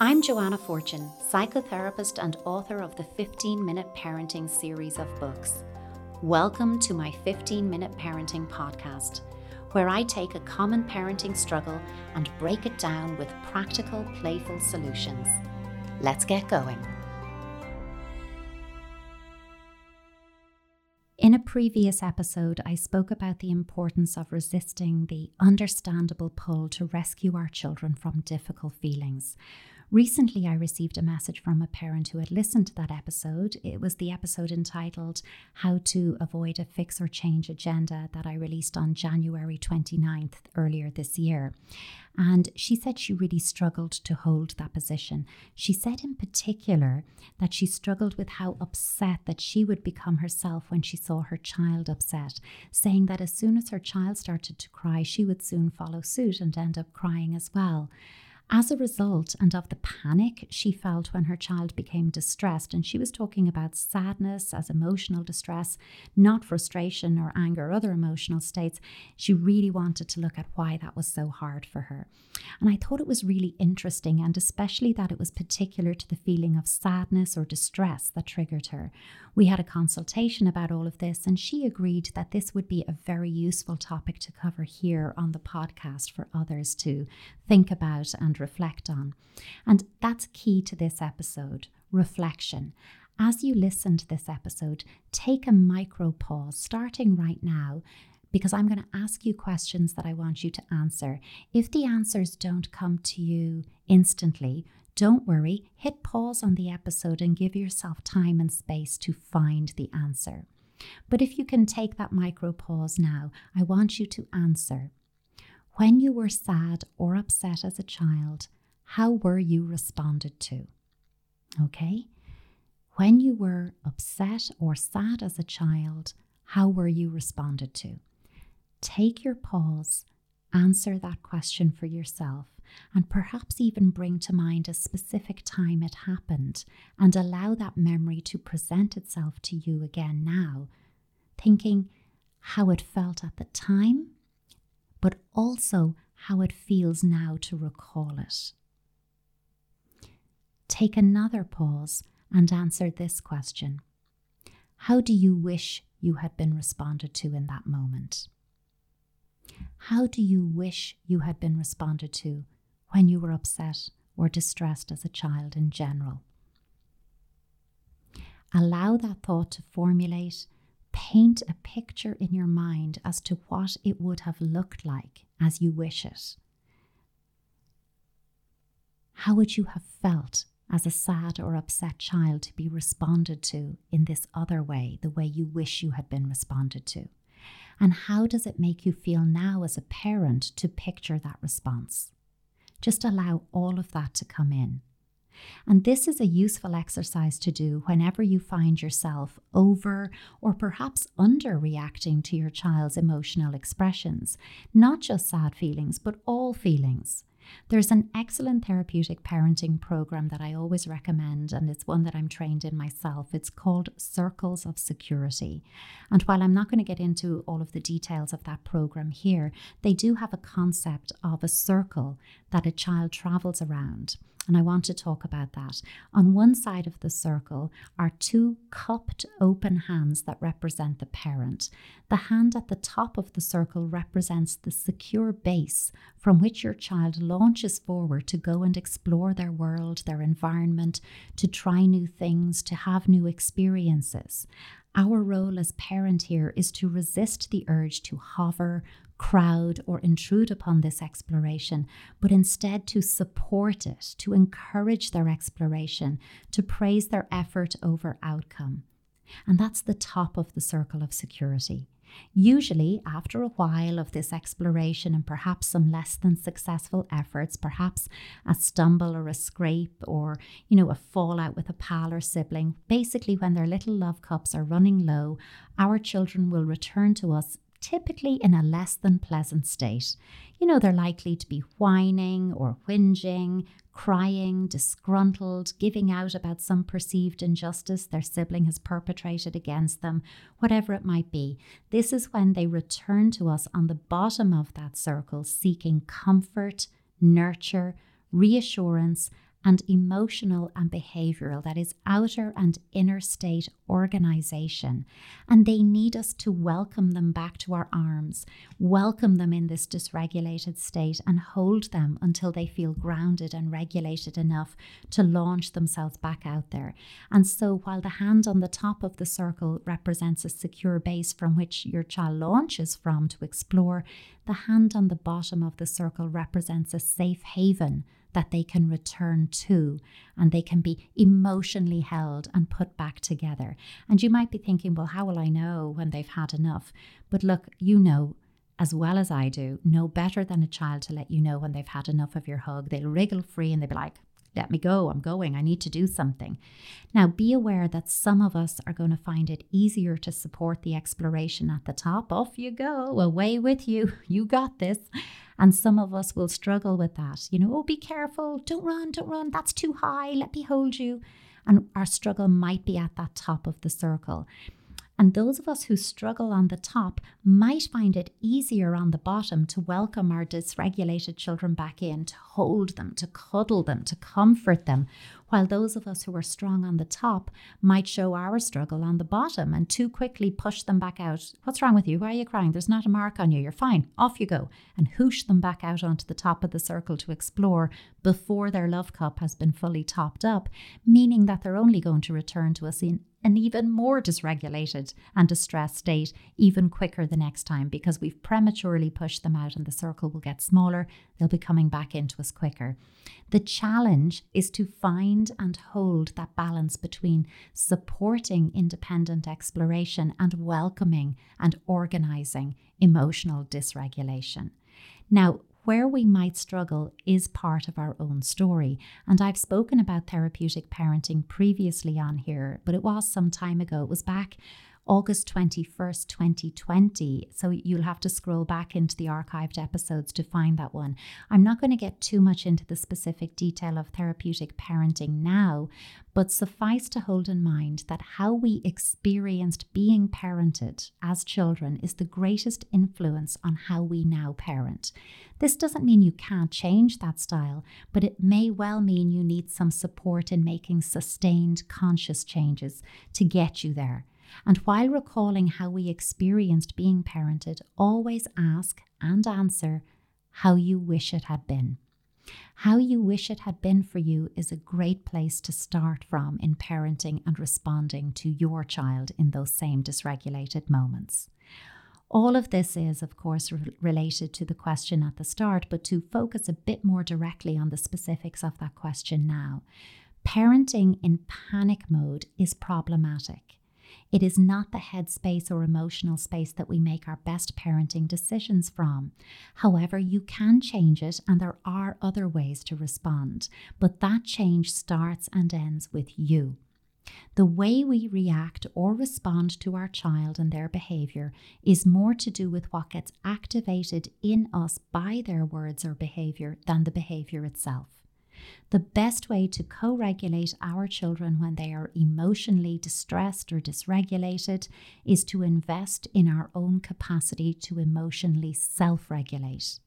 I'm Joanna Fortune, psychotherapist and author of the 15 Minute Parenting series of books. Welcome to my 15 Minute Parenting podcast, where I take a common parenting struggle and break it down with practical, playful solutions. Let's get going. In a previous episode, I spoke about the importance of resisting the understandable pull to rescue our children from difficult feelings. Recently, I received a message from a parent who had listened to that episode. It was the episode entitled How to Avoid a Fix or Change Agenda that I released on January 29th earlier this year. And she said she really struggled to hold that position. She said in particular that she struggled with how upset that she would become herself when she saw her child upset, saying that as soon as her child started to cry, she would soon follow suit and end up crying as well. As a result, and of the panic she felt when her child became distressed, and she was talking about sadness as emotional distress, not frustration or anger or other emotional states, she really wanted to look at why that was so hard for her. And I thought it was really interesting, and especially that it was particular to the feeling of sadness or distress that triggered her. We had a consultation about all of this, and she agreed that this would be a very useful topic to cover here on the podcast for others to think about and reflect on. And that's key to this episode reflection. As you listen to this episode, take a micro pause starting right now because I'm going to ask you questions that I want you to answer. If the answers don't come to you instantly, don't worry, hit pause on the episode and give yourself time and space to find the answer. But if you can take that micro pause now, I want you to answer. When you were sad or upset as a child, how were you responded to? Okay? When you were upset or sad as a child, how were you responded to? Take your pause, answer that question for yourself, and perhaps even bring to mind a specific time it happened and allow that memory to present itself to you again now, thinking how it felt at the time, but also how it feels now to recall it. Take another pause and answer this question How do you wish you had been responded to in that moment? How do you wish you had been responded to when you were upset or distressed as a child in general. Allow that thought to formulate, paint a picture in your mind as to what it would have looked like as you wish it. How would you have felt as a sad or upset child to be responded to in this other way, the way you wish you had been responded to? And how does it make you feel now as a parent to picture that response? Just allow all of that to come in. And this is a useful exercise to do whenever you find yourself over or perhaps under reacting to your child's emotional expressions, not just sad feelings, but all feelings. There's an excellent therapeutic parenting program that I always recommend, and it's one that I'm trained in myself. It's called Circles of Security. And while I'm not going to get into all of the details of that program here, they do have a concept of a circle that a child travels around. And I want to talk about that. On one side of the circle are two cupped open hands that represent the parent. The hand at the top of the circle represents the secure base from which your child launches forward to go and explore their world, their environment, to try new things, to have new experiences. Our role as parent here is to resist the urge to hover, crowd, or intrude upon this exploration, but instead to support it, to encourage their exploration, to praise their effort over outcome. And that's the top of the circle of security. Usually, after a while of this exploration and perhaps some less than successful efforts, perhaps a stumble or a scrape or, you know, a fallout with a pal or sibling, basically when their little love cups are running low, our children will return to us typically in a less than pleasant state. You know, they're likely to be whining or whinging, crying, disgruntled, giving out about some perceived injustice their sibling has perpetrated against them, whatever it might be. This is when they return to us on the bottom of that circle, seeking comfort, nurture, reassurance, and emotional and behavioral, that is, outer and inner state organization. And they need us to welcome them back to our arms, welcome them in this dysregulated state, and hold them until they feel grounded and regulated enough to launch themselves back out there. And so, while the hand on the top of the circle represents a secure base from which your child launches from to explore, the hand on the bottom of the circle represents a safe haven that they can return to and they can be emotionally held and put back together. And you might be thinking, well, how will I know when they've had enough? But look, you know as well as I do, know better than a child to let you know when they've had enough of your hug. They'll wriggle free and they'll be like, let me go, I'm going, I need to do something. Now, be aware that some of us are going to find it easier to support the exploration at the top. Off you go, away with you, you got this. And some of us will struggle with that. You know, oh, be careful, don't run, don't run, that's too high, let me hold you. And our struggle might be at that top of the circle. And those of us who struggle on the top might find it easier on the bottom to welcome our dysregulated children back in, to hold them, to cuddle them, to comfort them, while those of us who are strong on the top might show our struggle on the bottom and too quickly push them back out. What's wrong with you? Why are you crying? There's not a mark on you. You're fine. Off you go. And whoosh them back out onto the top of the circle to explore before their love cup has been fully topped up, meaning that they're only going to return to us in an even more dysregulated and distressed state even quicker the next time because we've prematurely pushed them out and the circle will get smaller. They'll be coming back into us quicker. The challenge is to find and hold that balance between supporting independent exploration and welcoming and organizing emotional dysregulation. Now, where we might struggle is part of our own story. And I've spoken about therapeutic parenting previously on here, but it was some time ago. It was back August 21st, 2020. So you'll have to scroll back into the archived episodes to find that one. I'm not going to get too much into the specific detail of therapeutic parenting now, but suffice to hold in mind that how we experienced being parented as children is the greatest influence on how we now parent. This doesn't mean you can't change that style, but it may well mean you need some support in making sustained conscious changes to get you there. And while recalling how we experienced being parented, always ask and answer how you wish it had been. How you wish it had been for you is a great place to start from in parenting and responding to your child in those same dysregulated moments. All of this is, of course, re- related to the question at the start, but to focus a bit more directly on the specifics of that question now. Parenting in panic mode is problematic. It is not the headspace or emotional space that we make our best parenting decisions from. However, you can change it, and there are other ways to respond, but that change starts and ends with you. The way we react or respond to our child and their behaviour is more to do with what gets activated in us by their words or behaviour than the behaviour itself. The best way to co regulate our children when they are emotionally distressed or dysregulated is to invest in our own capacity to emotionally self regulate.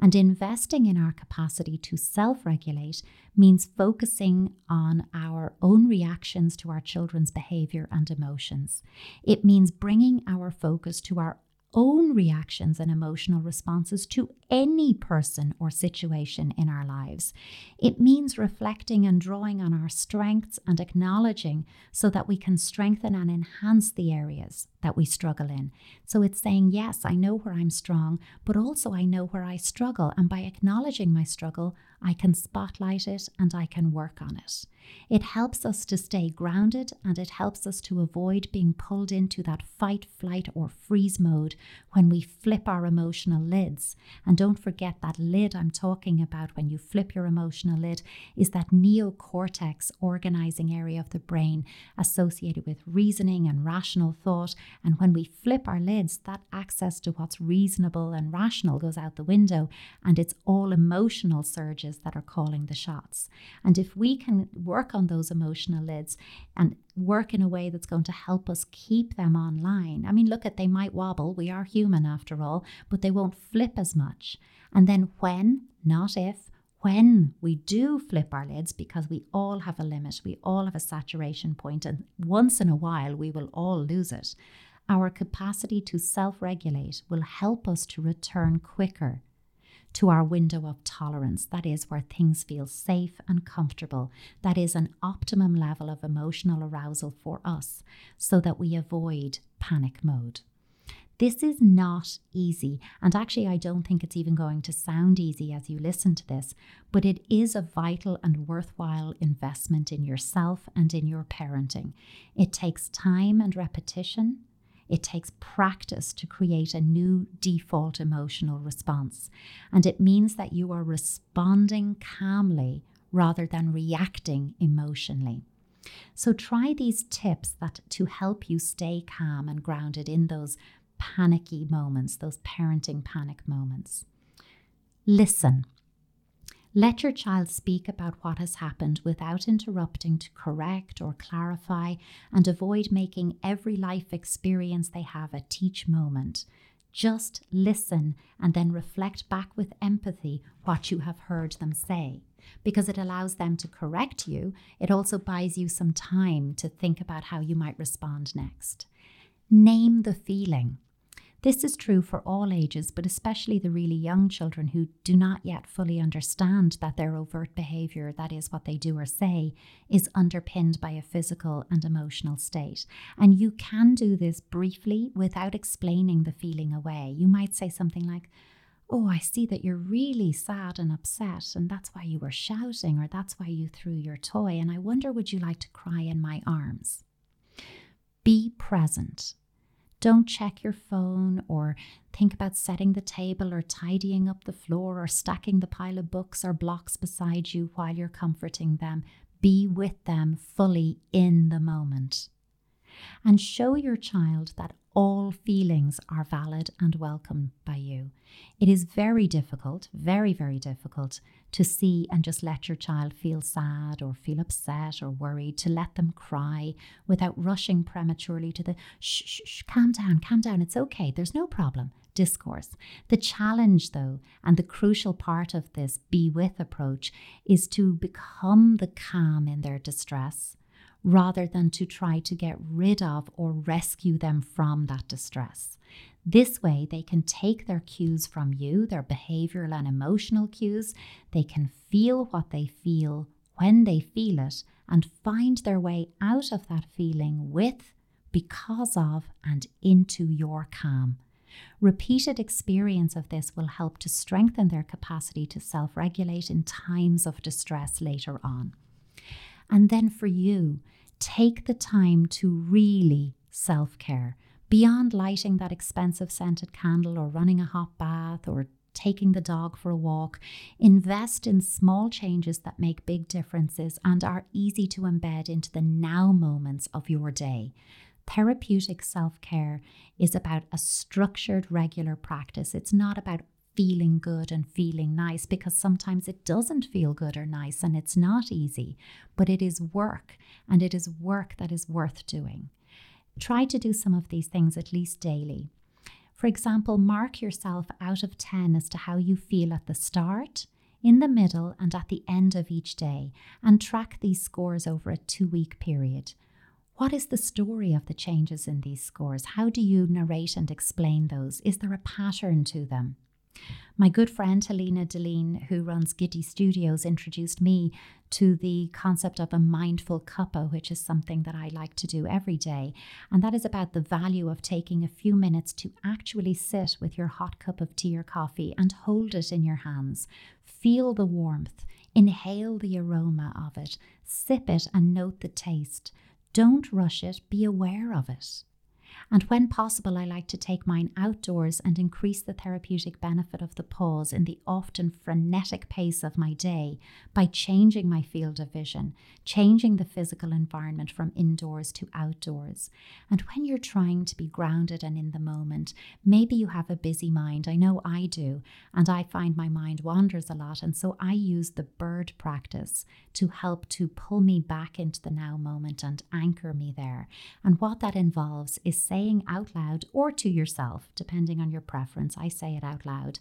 And investing in our capacity to self regulate means focusing on our own reactions to our children's behavior and emotions. It means bringing our focus to our own reactions and emotional responses to any person or situation in our lives. It means reflecting and drawing on our strengths and acknowledging so that we can strengthen and enhance the areas that we struggle in. So it's saying, yes, I know where I'm strong, but also I know where I struggle. And by acknowledging my struggle, I can spotlight it and I can work on it. It helps us to stay grounded and it helps us to avoid being pulled into that fight, flight, or freeze mode when we flip our emotional lids. And don't forget that lid I'm talking about when you flip your emotional lid is that neocortex organizing area of the brain associated with reasoning and rational thought. And when we flip our lids, that access to what's reasonable and rational goes out the window, and it's all emotional surges that are calling the shots. And if we can work on those emotional lids and work in a way that's going to help us keep them online. I mean, look at they might wobble, we are human after all, but they won't flip as much. And then when, not if, when we do flip our lids, because we all have a limit, we all have a saturation point, and once in a while we will all lose it, our capacity to self regulate will help us to return quicker to our window of tolerance. That is where things feel safe and comfortable. That is an optimum level of emotional arousal for us so that we avoid panic mode. This is not easy, and actually, I don't think it's even going to sound easy as you listen to this, but it is a vital and worthwhile investment in yourself and in your parenting. It takes time and repetition. It takes practice to create a new default emotional response. And it means that you are responding calmly rather than reacting emotionally. So try these tips that to help you stay calm and grounded in those panicky moments, those parenting panic moments. Listen. Let your child speak about what has happened without interrupting to correct or clarify and avoid making every life experience they have a teach moment. Just listen and then reflect back with empathy what you have heard them say. Because it allows them to correct you, it also buys you some time to think about how you might respond next. Name the feeling. This is true for all ages, but especially the really young children who do not yet fully understand that their overt behaviour, that is what they do or say, is underpinned by a physical and emotional state. And you can do this briefly without explaining the feeling away. You might say something like, Oh, I see that you're really sad and upset, and that's why you were shouting, or that's why you threw your toy, and I wonder would you like to cry in my arms? Be present don't check your phone or think about setting the table or tidying up the floor or stacking the pile of books or blocks beside you while you're comforting them. Be with them fully in the moment. And show your child that all feelings are valid and welcome by you. It is very difficult, very, very difficult to see and just let your child feel sad or feel upset or worried, to let them cry without rushing prematurely to the shh, shh, shh, calm down, calm down, it's okay, there's no problem discourse. The challenge, though, and the crucial part of this be with approach is to become the calm in their distress rather than to try to get rid of or rescue them from that distress. This way, they can take their cues from you, their behavioral and emotional cues. They can feel what they feel when they feel it and find their way out of that feeling with, because of, and into your calm. Repeated experience of this will help to strengthen their capacity to self regulate in times of distress later on. And then for you, take the time to really self care beyond lighting that expensive scented candle or running a hot bath or taking the dog for a walk. Invest in small changes that make big differences and are easy to embed into the now moments of your day. Therapeutic self care is about a structured, regular practice. It's not about feeling good and feeling nice because sometimes it doesn't feel good or nice and it's not easy, but it is work and it is work that is worth doing. Try to do some of these things at least daily. For example, mark yourself out of 10 as to how you feel at the start, in the middle, and at the end of each day, and track these scores over a two week period. What is the story of the changes in these scores? How do you narrate and explain those? Is there a pattern to them? My good friend Helena Deline, who runs Giddy Studios, introduced me to the concept of a mindful cuppa, which is something that I like to do every day. And that is about the value of taking a few minutes to actually sit with your hot cup of tea or coffee and hold it in your hands. Feel the warmth, inhale the aroma of it, sip it, and note the taste. Don't rush it, be aware of it. And when possible, I like to take mine outdoors and increase the therapeutic benefit of the pause in the often frenetic pace of my day by changing my field of vision, changing the physical environment from indoors to outdoors. And when you're trying to be grounded and in the moment, maybe you have a busy mind. I know I do, and I find my mind wanders a lot. And so I use the bird practice to help to pull me back into the now moment and anchor me there. And what that involves is saying, saying out loud or to yourself, depending on your preference. I say it out loud.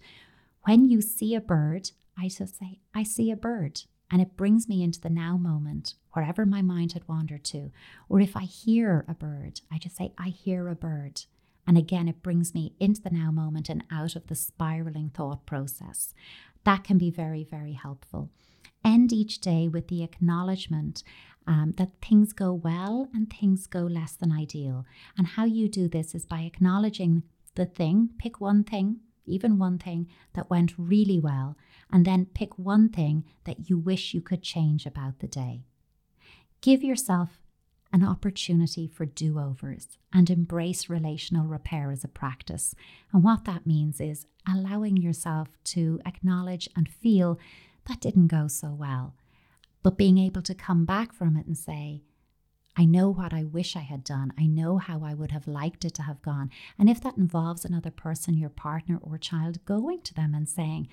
When you see a bird, I just say, I see a bird. And it brings me into the now moment, wherever my mind had wandered to. Or if I hear a bird, I just say, I hear a bird. And again, it brings me into the now moment and out of the spiraling thought process. That can be very, very helpful. End each day with the acknowledgement um, that things go well and things go less than ideal. And how you do this is by acknowledging the thing, pick one thing, even one thing that went really well, and then pick one thing that you wish you could change about the day. Give yourself an opportunity for do overs and embrace relational repair as a practice. And what that means is allowing yourself to acknowledge and feel that didn't go so well, but being able to come back from it and say, I know what I wish I had done. I know how I would have liked it to have gone. And if that involves another person, your partner or child, going to them and saying,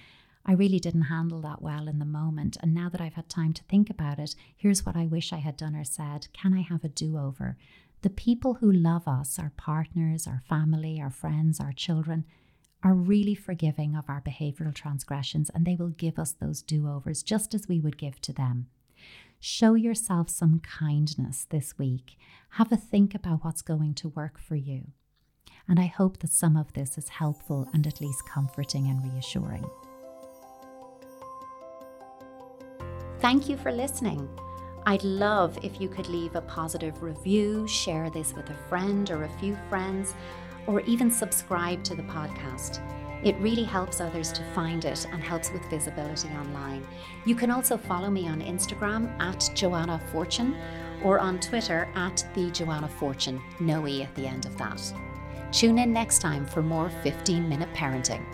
I really didn't handle that well in the moment. And now that I've had time to think about it, here's what I wish I had done or said. Can I have a do over? The people who love us, our partners, our family, our friends, our children, are really forgiving of our behavioral transgressions and they will give us those do overs just as we would give to them. Show yourself some kindness this week. Have a think about what's going to work for you. And I hope that some of this is helpful and at least comforting and reassuring. Thank you for listening. I'd love if you could leave a positive review, share this with a friend or a few friends, or even subscribe to the podcast. It really helps others to find it and helps with visibility online. You can also follow me on Instagram at Joanna Fortune or on Twitter at the Joanna Fortune, no E at the end of that. Tune in next time for more 15 minute parenting.